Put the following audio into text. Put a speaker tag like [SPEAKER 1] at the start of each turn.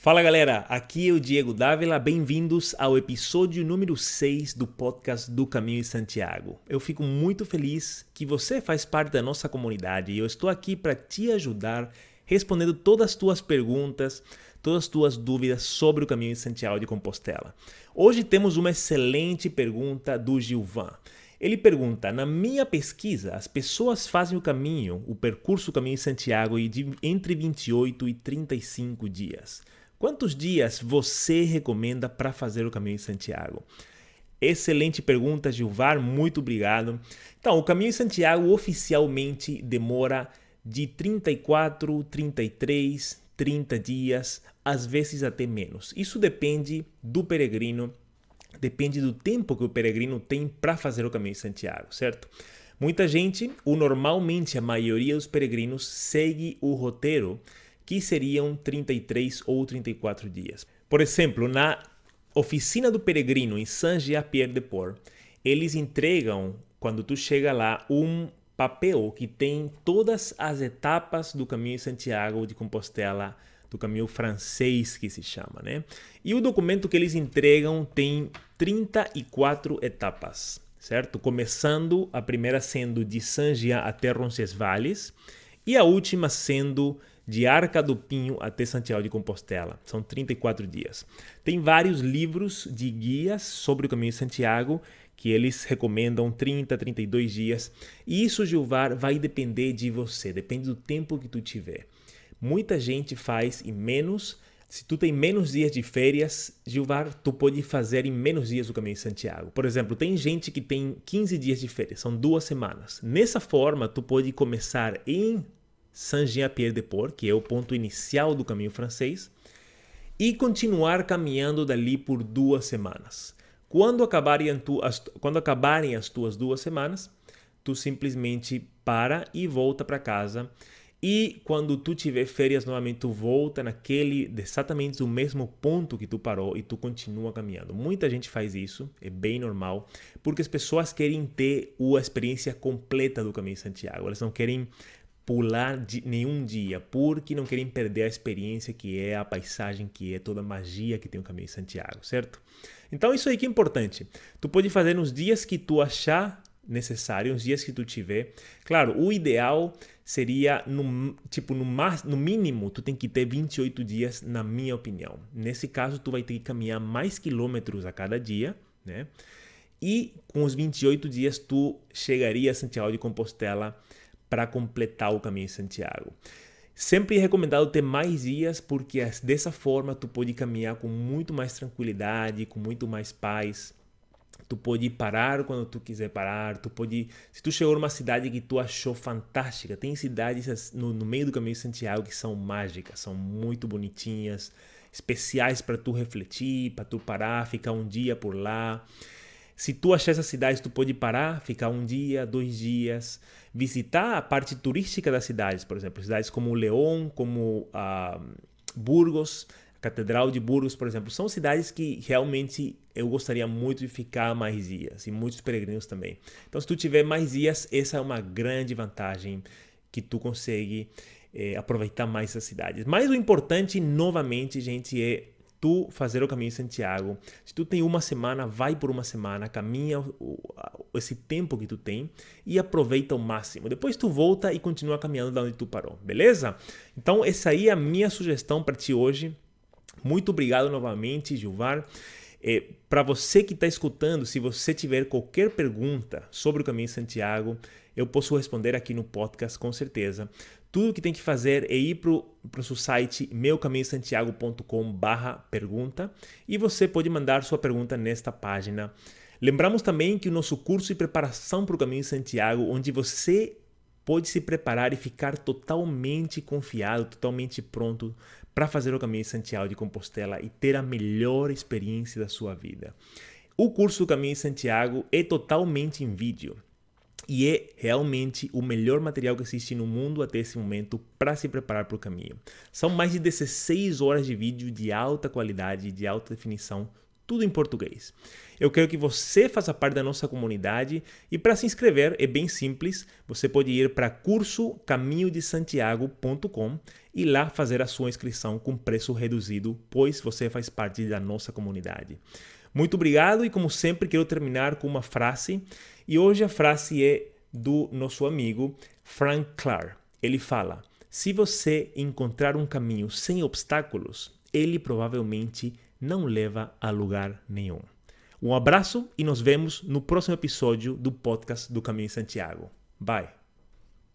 [SPEAKER 1] Fala galera, aqui é o Diego Dávila, bem-vindos ao episódio número 6 do podcast do Caminho de Santiago. Eu fico muito feliz que você faz parte da nossa comunidade e eu estou aqui para te ajudar respondendo todas as tuas perguntas, todas as tuas dúvidas sobre o Caminho de Santiago de Compostela. Hoje temos uma excelente pergunta do Gilvan. Ele pergunta: Na minha pesquisa, as pessoas fazem o caminho, o percurso Caminho de Santiago entre 28 e 35 dias. Quantos dias você recomenda para fazer o caminho de Santiago? Excelente pergunta, Gilvar, muito obrigado. Então, o caminho de Santiago oficialmente demora de 34, 33, 30 dias, às vezes até menos. Isso depende do peregrino, depende do tempo que o peregrino tem para fazer o caminho de Santiago, certo? Muita gente, ou normalmente a maioria dos peregrinos, segue o roteiro que seriam 33 ou 34 dias. Por exemplo, na oficina do peregrino em Saint-Jean-Pierre-de-Port, eles entregam, quando tu chega lá, um papel que tem todas as etapas do caminho de Santiago de Compostela, do caminho francês que se chama, né? E o documento que eles entregam tem 34 etapas, certo? Começando a primeira sendo de Saint-Jean até Roncesvalles e a última sendo de Arca do Pinho até Santiago de Compostela. São 34 dias. Tem vários livros de guias sobre o caminho de Santiago que eles recomendam 30, 32 dias. E isso, Gilvar, vai depender de você, depende do tempo que tu tiver. Muita gente faz em menos. Se tu tem menos dias de férias, Gilvar, tu pode fazer em menos dias o caminho de Santiago. Por exemplo, tem gente que tem 15 dias de férias, são duas semanas. Nessa forma, tu pode começar em Saint-Jean-Pierre-de-Port, que é o ponto inicial do caminho francês, e continuar caminhando dali por duas semanas. Quando acabarem, tu, as, quando acabarem as tuas duas semanas, tu simplesmente para e volta para casa. E quando tu tiver férias novamente, tu volta naquele exatamente o mesmo ponto que tu parou e tu continua caminhando. Muita gente faz isso, é bem normal, porque as pessoas querem ter a experiência completa do caminho de Santiago. Elas não querem pular de nenhum dia, porque não querem perder a experiência que é a paisagem, que é toda a magia que tem o caminho de Santiago, certo? Então isso aí que é importante. Tu pode fazer nos dias que tu achar necessário, nos dias que tu tiver. Claro, o ideal seria no tipo no, no mínimo tu tem que ter 28 dias na minha opinião. Nesse caso tu vai ter que caminhar mais quilômetros a cada dia, né? E com os 28 dias tu chegaria a Santiago de Compostela para completar o caminho de Santiago. Sempre é recomendado ter mais dias, porque dessa forma tu pode caminhar com muito mais tranquilidade, com muito mais paz. Tu pode parar quando tu quiser parar. Tu pode, se tu chegou numa cidade que tu achou fantástica, tem cidades no, no meio do caminho de Santiago que são mágicas, são muito bonitinhas, especiais para tu refletir, para tu parar, ficar um dia por lá. Se tu achar essa cidade, tu pode parar, ficar um dia, dois dias, visitar a parte turística das cidades, por exemplo, cidades como León, como uh, Burgos, a Catedral de Burgos, por exemplo, são cidades que realmente eu gostaria muito de ficar mais dias e muitos peregrinos também. Então, se tu tiver mais dias, essa é uma grande vantagem que tu consegue eh, aproveitar mais essas cidades. Mas o importante, novamente, gente, é tu fazer o caminho de Santiago. Se tu tem uma semana, vai por uma semana, caminha esse tempo que tu tem e aproveita ao máximo. Depois tu volta e continua caminhando da onde tu parou, beleza? Então essa aí é a minha sugestão para ti hoje. Muito obrigado novamente, Gilvar. É, para você que está escutando, se você tiver qualquer pergunta sobre o caminho de Santiago, eu posso responder aqui no podcast com certeza. Tudo que tem que fazer é ir para o site meucaminhosantiago.com barra pergunta e você pode mandar sua pergunta nesta página. Lembramos também que o nosso curso de preparação para o Caminho de Santiago, onde você pode se preparar e ficar totalmente confiado, totalmente pronto para fazer o Caminho de Santiago de Compostela e ter a melhor experiência da sua vida. O curso do Caminho de Santiago é totalmente em vídeo e é realmente o melhor material que existe no mundo até esse momento para se preparar para o caminho. São mais de 16 horas de vídeo de alta qualidade, de alta definição, tudo em português. Eu quero que você faça parte da nossa comunidade e para se inscrever é bem simples. Você pode ir para curso caminhodesantiago.com e lá fazer a sua inscrição com preço reduzido, pois você faz parte da nossa comunidade. Muito obrigado e como sempre quero terminar com uma frase e hoje a frase é do nosso amigo Frank Clark. Ele fala: se você encontrar um caminho sem obstáculos, ele provavelmente não leva a lugar nenhum. Um abraço e nos vemos no próximo episódio do podcast do Caminho Santiago. Bye!